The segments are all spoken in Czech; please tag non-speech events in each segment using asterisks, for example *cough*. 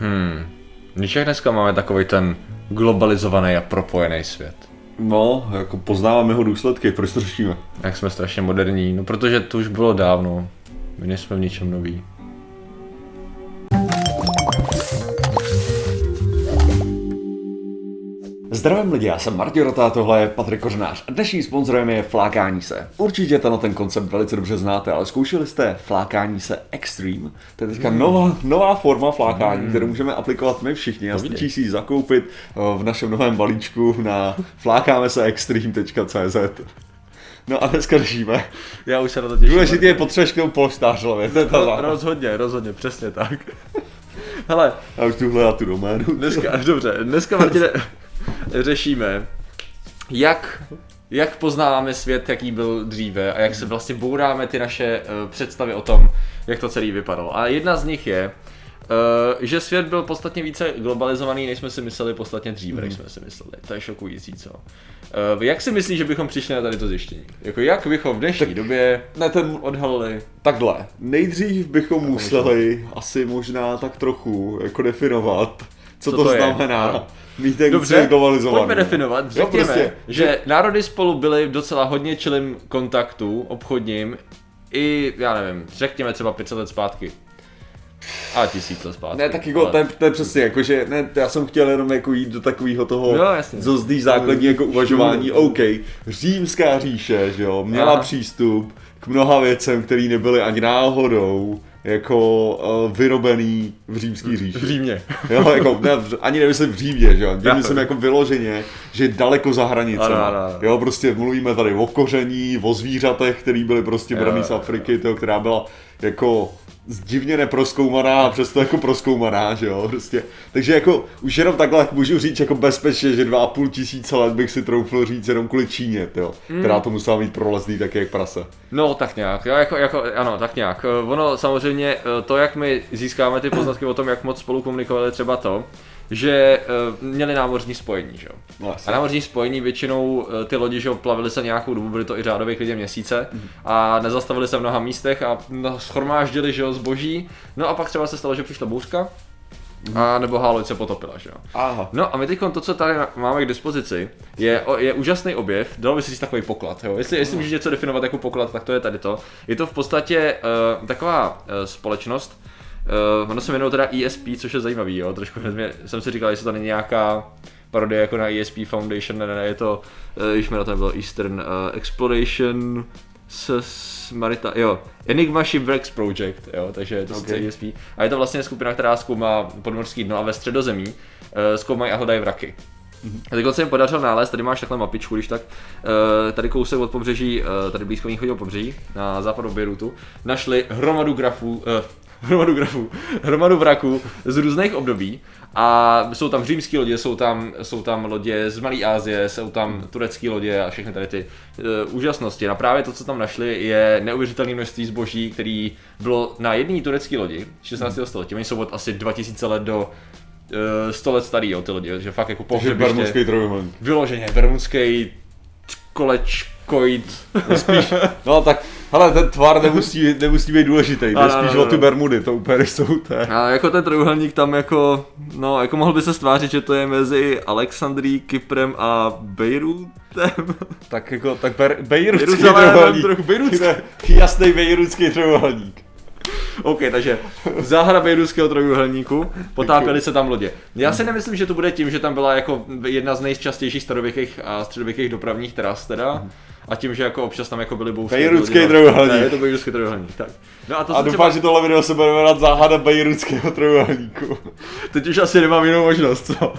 Hmm. Když jak dneska máme takový ten globalizovaný a propojený svět. No, jako poznáváme jeho důsledky, proč to řešíme? Jak jsme strašně moderní, no protože to už bylo dávno. My nejsme v ničem nový. Zdravím lidi, já jsem Martin Rota, tohle je Patrik Kořenář a dnešním sponzorem je Flákání se. Určitě ten ten koncept velice dobře znáte, ale zkoušeli jste Flákání se Extreme. To je teďka nová, nová forma flákání, kterou můžeme aplikovat my všichni a stačí si ji zakoupit eh, v našem novém balíčku na flákáme se extreme.cz. No a dneska řešíme. Já už se na to těším. Důležitý je potřebuješ k tomu polštář to je ta rozhodně, rozhodně, přesně tak. Hele, Já už tu hledá tu doménu. dneska, dobře, dneska Martine, *laughs* řešíme, jak, jak poznáváme svět, jaký byl dříve a jak se vlastně bouráme ty naše uh, představy o tom, jak to celý vypadalo. A jedna z nich je, Uh, že svět byl podstatně více globalizovaný, než jsme si mysleli podstatně dříve, než jsme si mysleli. To je šokující, co? Uh, jak si myslíš, že bychom přišli na tady to zjištění? Jako jak bychom v dnešní tak, době Ne, ten odhalili? Takhle, nejdřív bychom museli asi možná tak trochu jako definovat, co, Co to, to je? znamená Ano. mít ten Dobře, pojďme definovat. Jo, Řekněme, prostě, že národy spolu byly v docela hodně čilým kontaktu obchodním i, já nevím, řekněme třeba 500 let zpátky. A tisíc let zpátky. Ne, tak jako, ale- to, je, to je přesně jako, že ne, já jsem chtěl jenom jako jít do takového toho, Jo, jasně. co zdý základní jako uvažování, OK, římská říše, že jo, měla Aha. přístup k mnoha věcem, které nebyly ani náhodou jako uh, vyrobený v římský říši. v Římě. Jo, jako, ne, ani nemyslím v Římě, že jo, myslím jako vyloženě, že daleko za hranicemi. Jo, prostě mluvíme tady o koření, o zvířatech, který byly prostě braný z Afriky, to, která byla jako divně neproskoumaná a přesto jako proskoumaná, že jo, prostě. Takže jako už jenom takhle můžu říct jako bezpečně, že dva a půl tisíce let bych si troufl říct jenom kvůli Číně, jo, Mm. která to musela mít prolezlý taky jak prase. No, tak nějak, jo, jako, jako, ano, tak nějak. Eh, Ono samozřejmě, eh, to, jak my získáme ty poznatky o tom, jak moc spolu komunikovali, třeba to, že eh, měli námořní spojení, že jo. No, A námořní spojení většinou eh, ty lodi, že jo, plavily se nějakou dobu, byly to i řádově klidně měsíce a nezastavili se v mnoha místech a no, schromáždili, že jo, zboží. No a pak třeba se stalo, že přišla bouřka a nebo háloď se potopila, že jo. Aha. No a my teď to, co tady máme k dispozici, je, o- je úžasný objev, dalo by se říct takový poklad, jo. Jestli, jestli můžeš něco definovat jako poklad, tak to je tady to. Je to v podstatě uh, taková uh, společnost, uh, ono se jmenuje teda ESP, což je zajímavý, jo. Trošku mě, jsem si říkal, jestli to není nějaká parodie jako na ESP Foundation, ne, ne, ne je to, uh, již jméno tam bylo Eastern uh, Exploration s Marita, jo, Enigma Shipwrecks Project, jo, takže je to Okay. ESP. A je to vlastně skupina, která zkoumá podmorský dno a ve středozemí uh, zkoumají a hledají vraky. A teď se jim podařilo nalézt, tady máš takhle mapičku, když tak, eh, tady kousek od pobřeží, eh, tady blízko východního pobřeží, na západu Beirutu, našli hromadu grafů, eh, hromadu grafů, hromadu vraků z různých období a jsou tam římské lodě, jsou tam, jsou tam lodě z Malé Asie, jsou tam turecké lodě a všechny tady ty uh, úžasnosti. A právě to, co tam našli, je neuvěřitelné množství zboží, který bylo na jedné turecké lodi 16. století. Oni jsou od asi 2000 let do uh, 100 let starý, jo, ty lodě, že fakt jako Takže pohřebiště. bermudský trojuhelník. Vyloženě, bermudský kolečkoid. Spíš, no tak, hele, ten tvar nemusí, nemusí být důležitý, jde spíš o ty. Bermudy, to úplně jsou té. A jako ten trojuhelník tam jako, no, jako mohl by se stvářit, že to je mezi Alexandrií, Kyprem a Bejrutem. *laughs* Tak jako, tak ber, bejrutský Jeruzalémem trojuhelník. trochu, bejrutský. Jasný bejrutský trojuhelník. OK, takže záhra bejrutského trojuhelníku, potápěly se tam lodě. Já si nemyslím, že to bude tím, že tam byla jako jedna z nejčastějších starověkých a středověkých dopravních tras teda. A tím, že jako občas tam jako byly bouřky. Bejrutský no. trojuhelník. Ne, je to bejrutský trojuhelník, tak. No a to A doufám, třeba, že tohle video se bude jmenovat záhada bejrutského trojuhelníku. teď už asi nemám jinou možnost, co?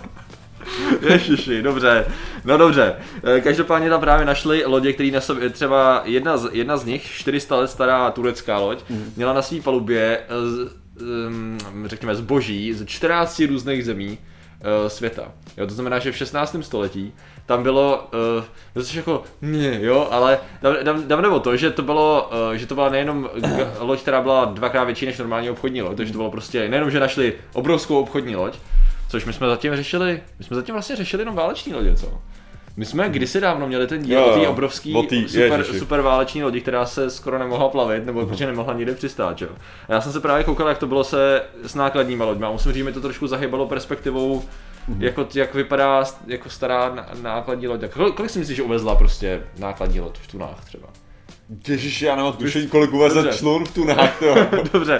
Ježiši, dobře, no dobře. Eh, Každopádně tam právě našli lodě, které na sobě, třeba jedna z, jedna z nich, 400 let stará turecká loď, měla na své palubě, z, um, řekněme, zboží z 14 různých zemí eh, světa. Jo, to znamená, že v 16. století tam bylo, uh, to je jako, ne, jo, ale tam, tam, tam jde o to, že to bylo, uh, že to byla nejenom g- loď, která byla dvakrát větší než normální obchodní loď, takže to bylo prostě, nejenom, že našli obrovskou obchodní loď, Což my jsme zatím řešili, my jsme zatím vlastně řešili jenom váleční lodě, co? My jsme kdysi dávno měli ten díl o té obrovský o tý- super, ježiši. super váleční lodi, která se skoro nemohla plavit, nebo protože nemohla nikde přistát, že jo. A já jsem se právě koukal, jak to bylo se s nákladníma loďmi. A musím říct, že mi to trošku zahybalo perspektivou, Mhm. jako, jak vypadá jako stará ná- nákladní loď. Kolik si myslíš, že uvezla prostě nákladní loď v tunách třeba? Ježiš, já nemám tušení, kolik uveze člun v tunách, to. *laughs* Dobře,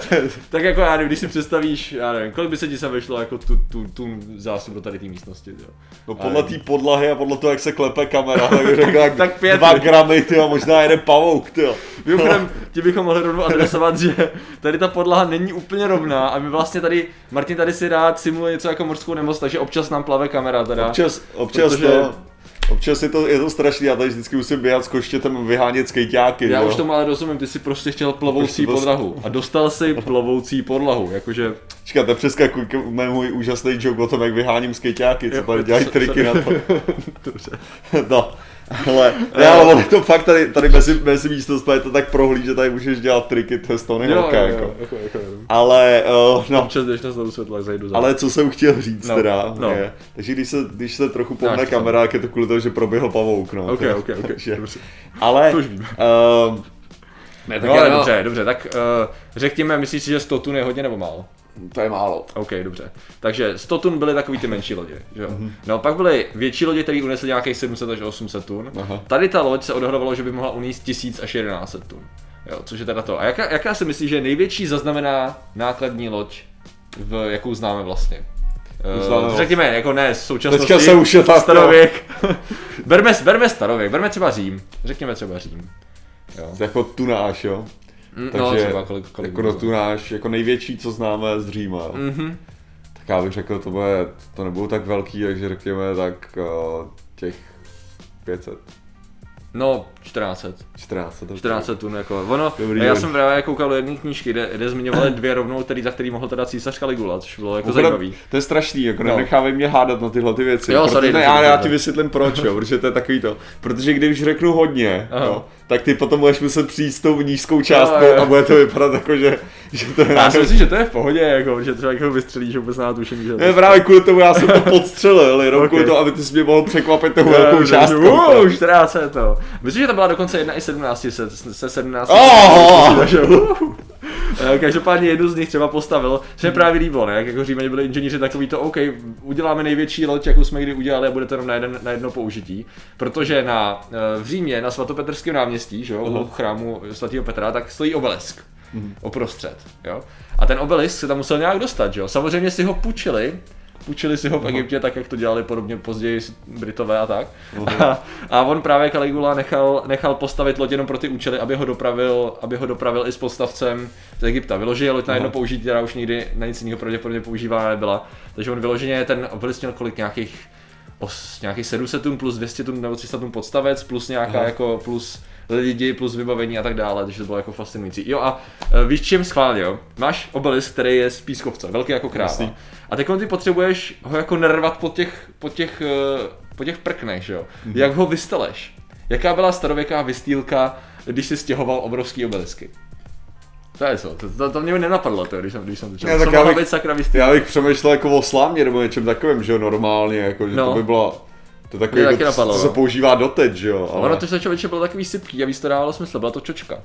tak jako já nevím, když si představíš, já nevím, kolik by se ti sem vešlo jako tu, tu, tu zástup do tady té místnosti, jo? No podle té podlahy a podle toho, jak se klepe kamera, tak řekl *laughs* jak Tak pět. dva gramy, ty možná jeden pavouk, ty Mimochodem, ti bychom mohli rovnou adresovat, že tady ta podlaha není úplně rovná a my vlastně tady, Martin tady si rád simuluje něco jako morskou nemoc, takže občas nám plave kamera teda. Občas, občas Protože- to, občas je to, je to strašný, já tady vždycky musím běhat s koštětem vyhánět skejťáky, Já jo. už tomu ale rozumím, ty si prostě chtěl plovoucí Prostě to- podlahu a dostal si plovoucí podlahu, jakože Čekáte, přeskakuj k můj úžasný joke o tom, jak vyháním skejťáky, co tady dělají triky na to. *laughs* Dobře. No, ale, *laughs* ne, ale ono je to fakt tady, tady mezi, mezi místnostmi je to tak prohlí, že tady můžeš dělat triky, to Jo, Hawka, jo, jako. jo, jako, jako, jako. Ale, uh, no, Občas jdeš na znovu světlo, tak zajdu za. ale co jsem chtěl říct No, teda, no. je, takže když se, když se trochu Dáš pohne kamera, tak je to kvůli tomu, že proběhl pavouk, no. Ok, to- ok, ok, takže- dobře. Ale, To už vím. uh, ne, No ale dobře, dobře, tak uh, řekněme, myslíš si, že 100 tun je hodně nebo málo? To je málo. OK, dobře. Takže 100 tun byly takový ty menší lodě, že jo? Mhm. No pak byly větší lodě, které unesly nějakých 700 až 800 tun. Aha. Tady ta loď se odhadovalo, že by mohla unést 1000 až 1100 tun. Jo, což je teda to. A jaká, jaká si myslíš, že je největší zaznamená nákladní loď, v jakou známe vlastně? Vlastně. řekněme, jako ne, současnosti. Teďka se už je tak, Starověk. *laughs* berme, berme starověk, berme třeba Řím. Řekněme třeba Řím. Jo. Jako tunáš, jo. Mm, Takže no, třeba kolik, kolik jako no tunáš, jako největší, co známe z Říma. Mhm. Tak já bych řekl, to, bude, to nebudou tak velký, takže řekněme tak uh, těch 500, No, 1400. 1400. to- 14 tun, jako ono, Dobrý, já dobrý. jsem právě koukal do jedné knížky, kde, kde zmiňovali dvě rovnou, který, za který mohl teda císař Caligula, což bylo jako Mimochodem, zajímavý. To je strašný, jako No. nenechávej mě hádat na tyhle ty věci. Jo, sorry, ne, dobře, já, dobře, já dobře. ti vysvětlím proč, jo, protože to je takový to. Protože když řeknu hodně, Aha. jo, tak ty potom budeš muset přijít s tou nízkou částkou jo. a bude to vypadat jako, že, že to Já si myslím, že to je v pohodě, jako, že třeba jako vystřelíš, že vůbec nemá tušení, že Ne, právě kvůli tomu já jsem to *laughs* podstřelil, jenom Ok. kvůli tomu, aby ty jsi mě mohl překvapit tou velkou částkou. Uh, 14 to. Myslím, že to byla dokonce jedna i 17, se, se 17. Oh! Každopádně jednu z nich třeba postavil, se mi právě líbilo, ne? Jak jako Římani byli inženýři takový to, OK, uděláme největší loď, jakou jsme kdy udělali a bude to jenom na, jeden, na jedno použití. Protože na, eh, v Římě, na svatopetrském náměstí, že jo, u chrámu svatého Petra, tak stojí obelisk. Oprostřed, jo. A ten obelisk se tam musel nějak dostat, že jo. Samozřejmě si ho půjčili, půjčili si ho v Egyptě, tak jak to dělali podobně později Britové a tak. A, a on právě Caligula nechal, nechal postavit loď jenom pro ty účely, aby ho dopravil, aby ho dopravil i s podstavcem z Egypta. Vyloženě loď na jedno použití, která už nikdy na nic jiného pravděpodobně používána nebyla. Takže on vyloženě ten obelisk měl kolik nějakých os, nějakých 700 tun plus 200 tun nebo 300 tun podstavec plus nějaká Aha. jako plus lidi plus vybavení a tak dále, takže to bylo jako fascinující. Jo a e, víš čím schvál, jo? Máš obelisk, který je z pískovce, velký jako kráva. Jasný. A teď ty potřebuješ ho jako nervat po těch, po těch, eh, po těch prknech, jo? Mhm. Jak ho vysteleš? Jaká byla starověká vystýlka, když si stěhoval obrovský obelisky? To je co, to, to, to mě nenapadlo, to, když jsem, když jsem to četl. Ne, tak já bych- být sakra? Já bych přemýšlel jako o slámě nebo něčem takovém, že jo, normálně, jako, že No. to by byla, to takový, Mě jako, napadlo, co se no. používá doteď, že jo, ale... Ono to se člověče bylo takový sypký a víc to dávalo smysl, byla to čočka.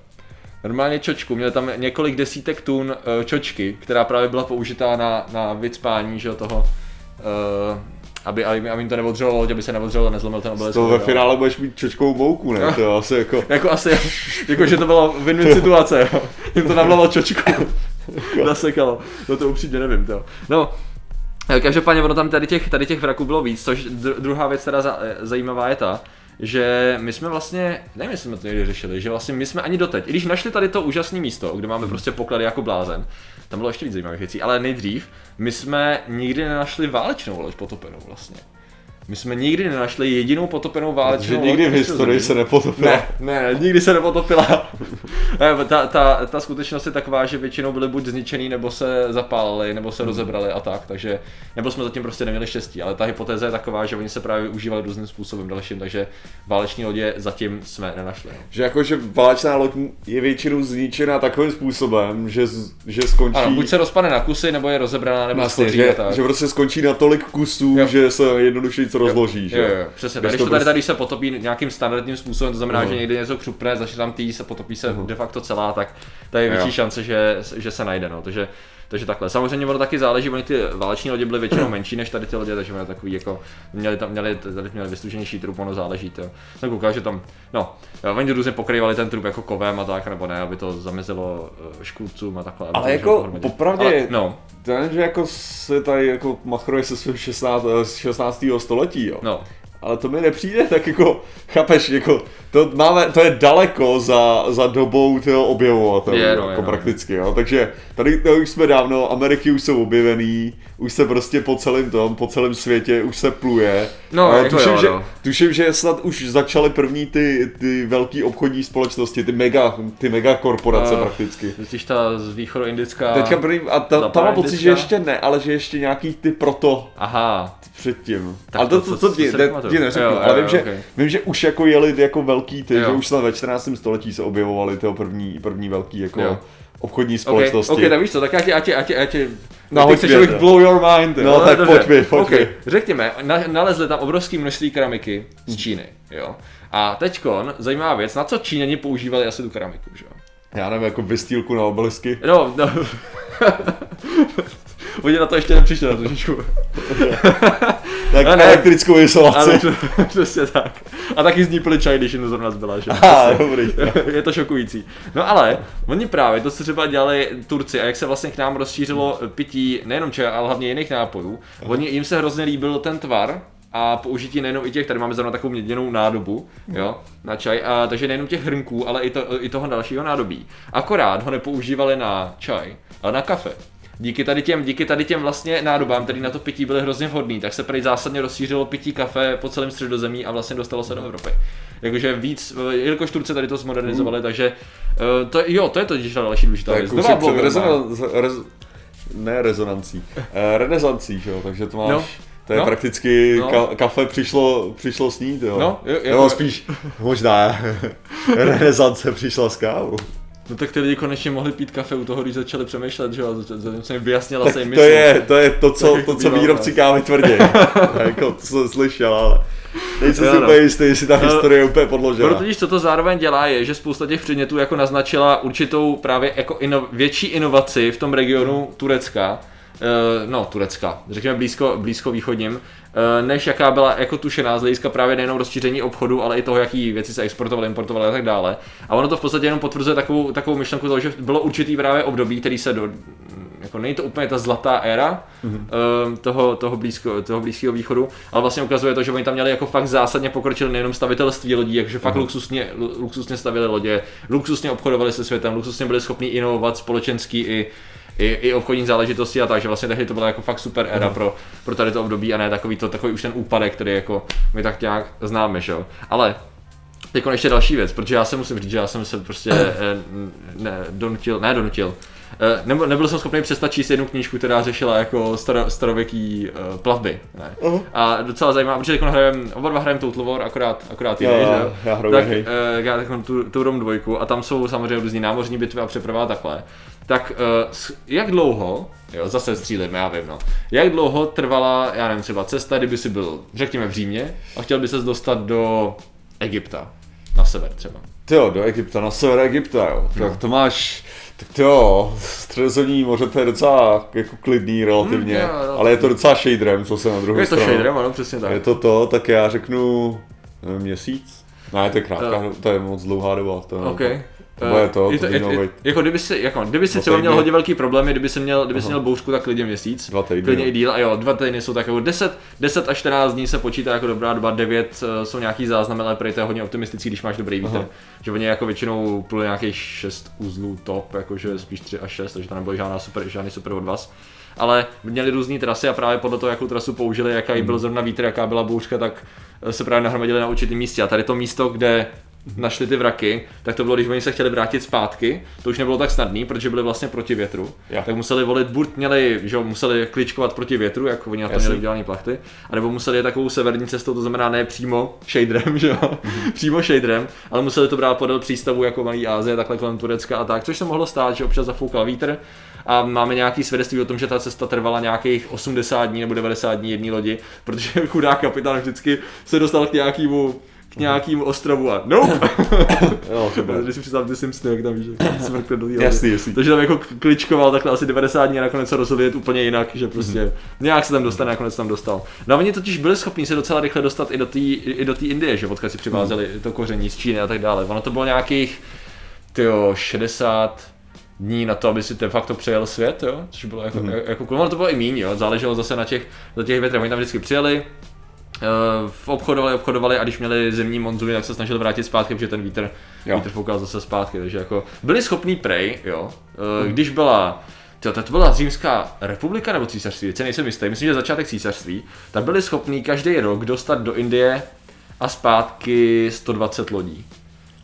Normálně čočku, měli tam několik desítek tun uh, čočky, která právě byla použitá na, na vycpání, že jo, toho, uh, aby, aby, aby jim to neodřelo loď, aby se neodřelo a nezlomil ten obelisk. to ve finále budeš mít čočkovou mouku, ne? *laughs* To je asi jako... Jako asi, jako že to byla win-win *laughs* situace, jo. Jim to navlalo čočku. *laughs* Zasekalo. No to upřímně nevím, to. No, eh, každopádně ono tam tady těch, tady těch vraků bylo víc, což dru- druhá věc teda za, eh, zajímavá je ta, že my jsme vlastně, nevím, jestli jsme to někdy řešili, že vlastně my jsme ani doteď, i když našli tady to úžasné místo, kde máme prostě poklady jako blázen, tam bylo ještě víc zajímavých věcí, ale nejdřív, my jsme nikdy nenašli válečnou loď potopenou vlastně. My jsme nikdy nenašli jedinou potopenou válečnou Že loď nikdy v historii se nepotopila. Ne, ne, nikdy se nepotopila. *laughs* Ne, ta, ta, ta skutečnost je taková, že většinou byly buď zničený, nebo se zapálili, nebo se rozebrali a tak, takže, nebo jsme zatím prostě neměli štěstí, ale ta hypotéza je taková, že oni se právě užívali různým způsobem dalším, takže váleční lodě zatím jsme nenašli. No. Že jakože válečná loď je většinou zničená takovým způsobem, že, že skončí... Ano, buď se rozpadne na kusy, nebo je rozebraná, nebo Vlastně, že, tak. že prostě skončí na tolik kusů, Jo. že se jednoduše něco rozloží, že Jo, jo, přesně. Když to tady, tady se potopí nějakým standardním způsobem, to znamená, Aha. že někdy něco křupne, začne tam tý, se potopí se de facto celá, tak tady je větší šance, že, že se najde. No. Takže, takže takhle. Samozřejmě ono taky záleží, oni ty váleční lodě byly většinou *clears throat* menší než tady ty lodě, takže měli takový jako, měli tam, měli, tady měli vystuženější trup, ono záleží. To. Jsem koukal, že tam, no, oni různě pokrývali ten trup jako kovem a tak, nebo ne, aby to zamezilo eh, škůdcům a takhle. Ale jako popravdě- Ale, no, je, že jako se tady jako machruje se svým 16, z 16. století, jo. no, Ale to mi nepřijde tak jako, chápeš, jako, to, máme, to je daleko za, za dobou toho objevovatelů, Je, no, jako je, no. prakticky, jo. Takže tady to už jsme dávno, Ameriky už jsou objevený, už se prostě po celém tom, po celém světě už se pluje. No, A jako tuším, jo, že, no. tuším, že snad už začaly první ty, ty velké obchodní společnosti, ty mega, ty mega korporace Eh, prakticky. totiž ta z východoindická... Teďka první, a ta, tam mám pocit, že ještě ne, ale že ještě nějaký ty proto Aha, předtím. Tak ale to- to, to, ti, ne, ti neřeknu, Jo, jo, ale vím, jo, že, okej. vím, že už jako jeli jako velký ty, Jo. že už snad ve 14. století se objevovaly tyho první, první velký jako Jo. Obchodní společnosti. ok, tak víš co, tak já ti, já ti, já ti, já ti No, hoď abych to. blow your mind. jo? No, tak dobře. pojď mi, pojď Ok, mi. řekněme, na, nalezli tam obrovské množství keramiky z Číny, jo. A teďkon, zajímavá věc, na co Číňani používali asi tu keramiku, že jo. Já nevím, jako vystýlku na obelisky. No, no. *laughs* Oni na to ještě nepřišli na trošičku. *laughs* Tak Ne, ne. elektrickou izolaci. To- přesně tak. A taky z ní pili čaj, když jim zrovna zbyla, že? Aha, dobrý. *laughs* je to šokující. No ale, oni právě to, co třeba dělali Turci a jak se vlastně k nám rozšířilo pití nejenom čaje, ale hlavně jiných nápojů, oni, jim se hrozně líbil ten tvar a použití nejenom i těch, tady máme zrovna takovou měděnou nádobu, jo, na čaj, a, takže nejenom těch hrnků, ale i, to, i toho dalšího nádobí. Akorát ho nepoužívali na čaj, ale na kafe. Díky tady těm, díky tady těm vlastně nádobám, které na to pití byly hrozně vhodný, tak se prý zásadně rozšířilo pití kafe po celém středozemí a vlastně dostalo se do Evropy. Jakože víc, eh, jelikož Turci tady to zmodernizovali, takže eh, to, jo, to je to další důležitá věc. ne rezonancí, eh, renesancí, že jo, takže to máš, No. to je No. prakticky, No. ka, kafe přišlo, přišlo snít, jo. No, jo, jako- Nebo spíš, možná, *laughs* renesance přišla s kávou. No tak ty lidi konečně mohli pít kafe u toho, když začali přemýšlet, že jo, zatím se jim vyjasnila Tak se jim to mysl. je, to je to, co, to, co výrobci no. kávy tvrdí. *laughs* jako, to jsem slyšel, ale nejsem si no. úplně jistý, jestli ta No, historie je úplně podložená. Ono totiž, co to zároveň dělá, je, že spousta těch předmětů jako naznačila určitou právě jako ino, větší inovaci v tom regionu Turecka, eh, no Turecka, řekněme blízko, blízko východním, než jaká byla jako tušená z hlediska právě nejenom rozšíření obchodu, ale i toho, jaký věci se exportovaly, importovaly a tak dále. A ono to v podstatě jenom potvrzuje takovou, takovou myšlenku toho, že bylo určitý právě období, který se do, jako není to úplně ta zlatá éra mm-hmm. toho, toho, blízko, toho blízkého východu, ale vlastně ukazuje to, že oni tam měli jako fakt zásadně pokročili nejenom stavitelství lodí, jakože fakt Mhm. luxusně, lu- luxusně stavili lodě, luxusně obchodovali se světem, luxusně byli schopni inovovat společenský i i, i obchodní záležitosti a tak, že vlastně tehdy to byla jako fakt super éra Mhm. pro, pro tady to období a ne takový, to, takový už ten úpadek, který jako my tak nějak známe, že jo. Ale Teď ještě další věc, protože já se musím říct, že já jsem se prostě eh, ne, donutil, ne donutil, nebo, nebyl jsem schopný přestat číst jednu knížku, která řešila jako staro, starověký uh, plavby. Ne. Aha. A docela zajímavá, protože teď hrajem, oba dva hrajeme Total War, akorát, akorát jiný, jo, že já hraju tak, hej. eh, já tak mám tu, tu ROM dvojku a tam jsou samozřejmě různý námořní bitvy a přeprava a takhle. Tak eh, s- jak dlouho, jo, zase střílím, já vím, no. Jak dlouho trvala, já nevím, třeba cesta, kdyby si byl, řekněme, v Římě a chtěl by ses dostat do Egypta, na sever třeba. Ty jo, do Egypta, na sever Egypta, jo. Tak to máš, tak jo, středozemní moře to je docela jako klidný relativně, Mm, jo, jo. ale je to docela shaderem, co se na druhou Je to stranu. shaderem, ano, přesně tak. Je to to, tak já řeknu nevím, měsíc. Ne, to je krátká, Jo. to je moc dlouhá doba. To, OK. To bude Eh, to, je to by je- je-. Jako kdyby si, jako, kdyby si třeba měl hodně velký problémy, kdyby si měl, kdyby si měl bouřku, tak klidně měsíc. Dva týdny, Klidně i díl, a jo, dva týdny jsou tak jako 10, 10 až 14 dní se počítá jako dobrá doba, 9 eh, jsou nějaký záznamy, ale prý to je hodně optimistický, když máš dobrý vítr. Aha. Že oni jako většinou plně nějakých 6 uzlů top, jakože spíš 3 až 6, takže to nebyl žádná super, žádný super odvaz. Ale měli různé trasy a právě podle toho, jakou trasu použili, jaká jí byl zrovna vítr, jaká byla bouřka, tak eh, se právě nahromadili na určitém místě. A tady to místo, kde našli ty vraky, tak to bylo, když oni se chtěli vrátit zpátky, to už nebylo tak snadný, protože byli vlastně proti větru, Jo. tak museli volit, buď měli, že museli kličkovat proti větru, jak oni na to Jasně. měli udělané plachty, anebo museli jít takovou severní cestou, to znamená ne přímo shaderem, *laughs* že jo, přímo shaderem, ale museli to brát podél přístavu jako Malý Ázie, takhle kolem Turecka a tak, což se mohlo stát, že občas zafoukal vítr, a máme nějaký svědectví o tom, že ta cesta trvala nějakých 80 dní nebo 90 dní jedné lodi, protože chudák kapitán vždycky se dostal k nějakému k nějakým ostrovu a nope. *coughs* Jo, to. Když si představím ty Simpsony, jak tam víš, že smrkne do lodi. Jasný, jasný. Takže tam jako kličkoval takhle asi 90 dní a nakonec se rozhodl jet úplně jinak, že prostě Mhm. nějak se tam dostane, nakonec tam dostal. No oni totiž byli schopni se docela rychle dostat i do té i do Indie, že odkud si přivázeli Mhm. to koření z Číny a tak dále. Ono to bylo nějakých, tyjo, 60 dní na to, aby si de facto přejel svět, jo? což bylo jako, Mhm. jako cool. Ono to bylo i míň, jo? záleželo zase na těch, na těch větrech. Oni tam vždycky přijeli, Uh, obchodovali, obchodovali a když měli zimní monzuny, tak se snažili vrátit zpátky, protože ten vítr, Jo. vítr foukal zase zpátky, takže jako byli schopní prej, jo, uh, když byla Tyjo, to byla římská republika nebo císařství, teď se nejsem jistý, myslím, že začátek císařství, tak byli schopní každý rok dostat do Indie a zpátky 120 lodí.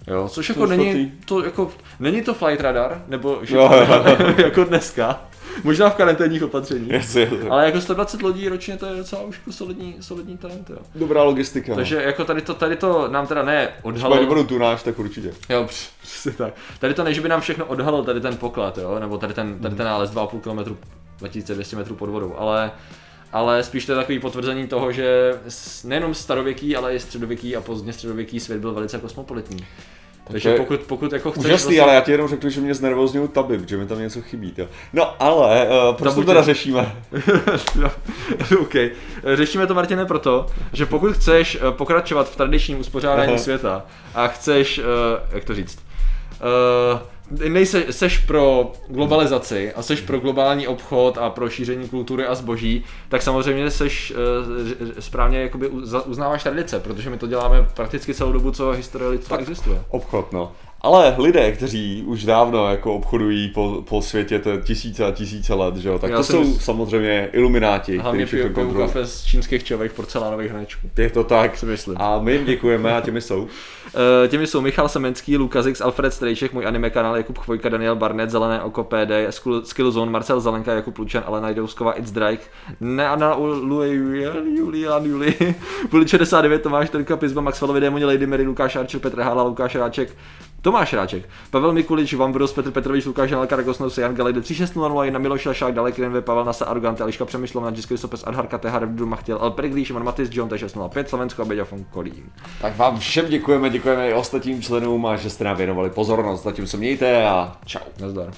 Jo, což jako To není, to jako, není to flight radar, nebo že, Jo, jo, *laughs* jako dneska, možná v karanténních opatřeních, Jasně, jasně. ale jako 120 lodí ročně to je docela už jako solidní, solidní talent, jo. Dobrá logistika. no. Takže jako tady to, tady to nám teda ne Když odhalilo. budou tunáš, tak určitě. Jo, př- přesně tak. Tady to ne, že by nám všechno odhalil tady ten poklad, jo, nebo tady ten, tady ten nález 2,5 km, 2200 metrů pod vodou, ale ale spíš to je takový potvrzení toho, že nejenom starověký, ale i středověký a pozdně středověký svět byl velice kosmopolitní. Takže je pokud, pokud jako chceš... Úžasný, ale já ti jenom řeknu, že mě znervozňují taby, že mi tam něco chybí. Jo. No ale, uh, proč to teda tě- řešíme? Jo, *laughs* OK. Řešíme to, Martine, proto, že pokud chceš eh, pokračovat v tradičním uspořádání Aha. světa a chceš, eh, jak to říct, uh, nejse, seš pro globalizaci a seš pro globální obchod a pro šíření kultury a zboží, tak samozřejmě seš uh, správně jakoby uznáváš tradice, protože my to děláme prakticky celou dobu, co historie lidstva existuje. Obchod, no. Ale lidé, kteří už dávno jako obchodují po, po světě to tisíce a tisíce let, že jo, tak Já to jsou mys- samozřejmě ilumináti, Hlavně kteří všechno kontrolují. kafe z čínských čevek porcelánových hrnečků. Je to tak. Si myslím. A my jim děkujeme a těmi jsou. Eh, Těmi jsou Michal Semenský, Lukas X, Alfred Strejček, můj anime kanál, Jakub Chvojka, Daniel Barnett, Zelené oko PD, Skill- Skillzone, Marcel Zelenka, Jakub Lučan, Alena Jdouskova, It's Drake, Neana Julian Juli, Puli 69, Tomáš Trnka, Pizba, Maxwellovi Démoni, Lady Mary, Lukáš Archer, Petr Hála, Lukáš Ráček, Tomáš Ráček, Pavel Mikulič, Vambros, Petr Petrovič, Lukáš Žanelka, Ragosnos, Jan Galejde, 3601, Miloš Lašák, Dalek Renve, Pavel Nasa, Arugante, Eliška Přemýšlov, Nadžisko Vysopes, Adharka, TH, Revdu, Machtěl, Perglí, Šimon Matis, John, T605, Slovensko a Beďa von Kolín. Tak vám všem děkujeme, děkujeme i ostatním členům a že jste nám věnovali pozornost. Zatím se mějte a čau. Nazdar.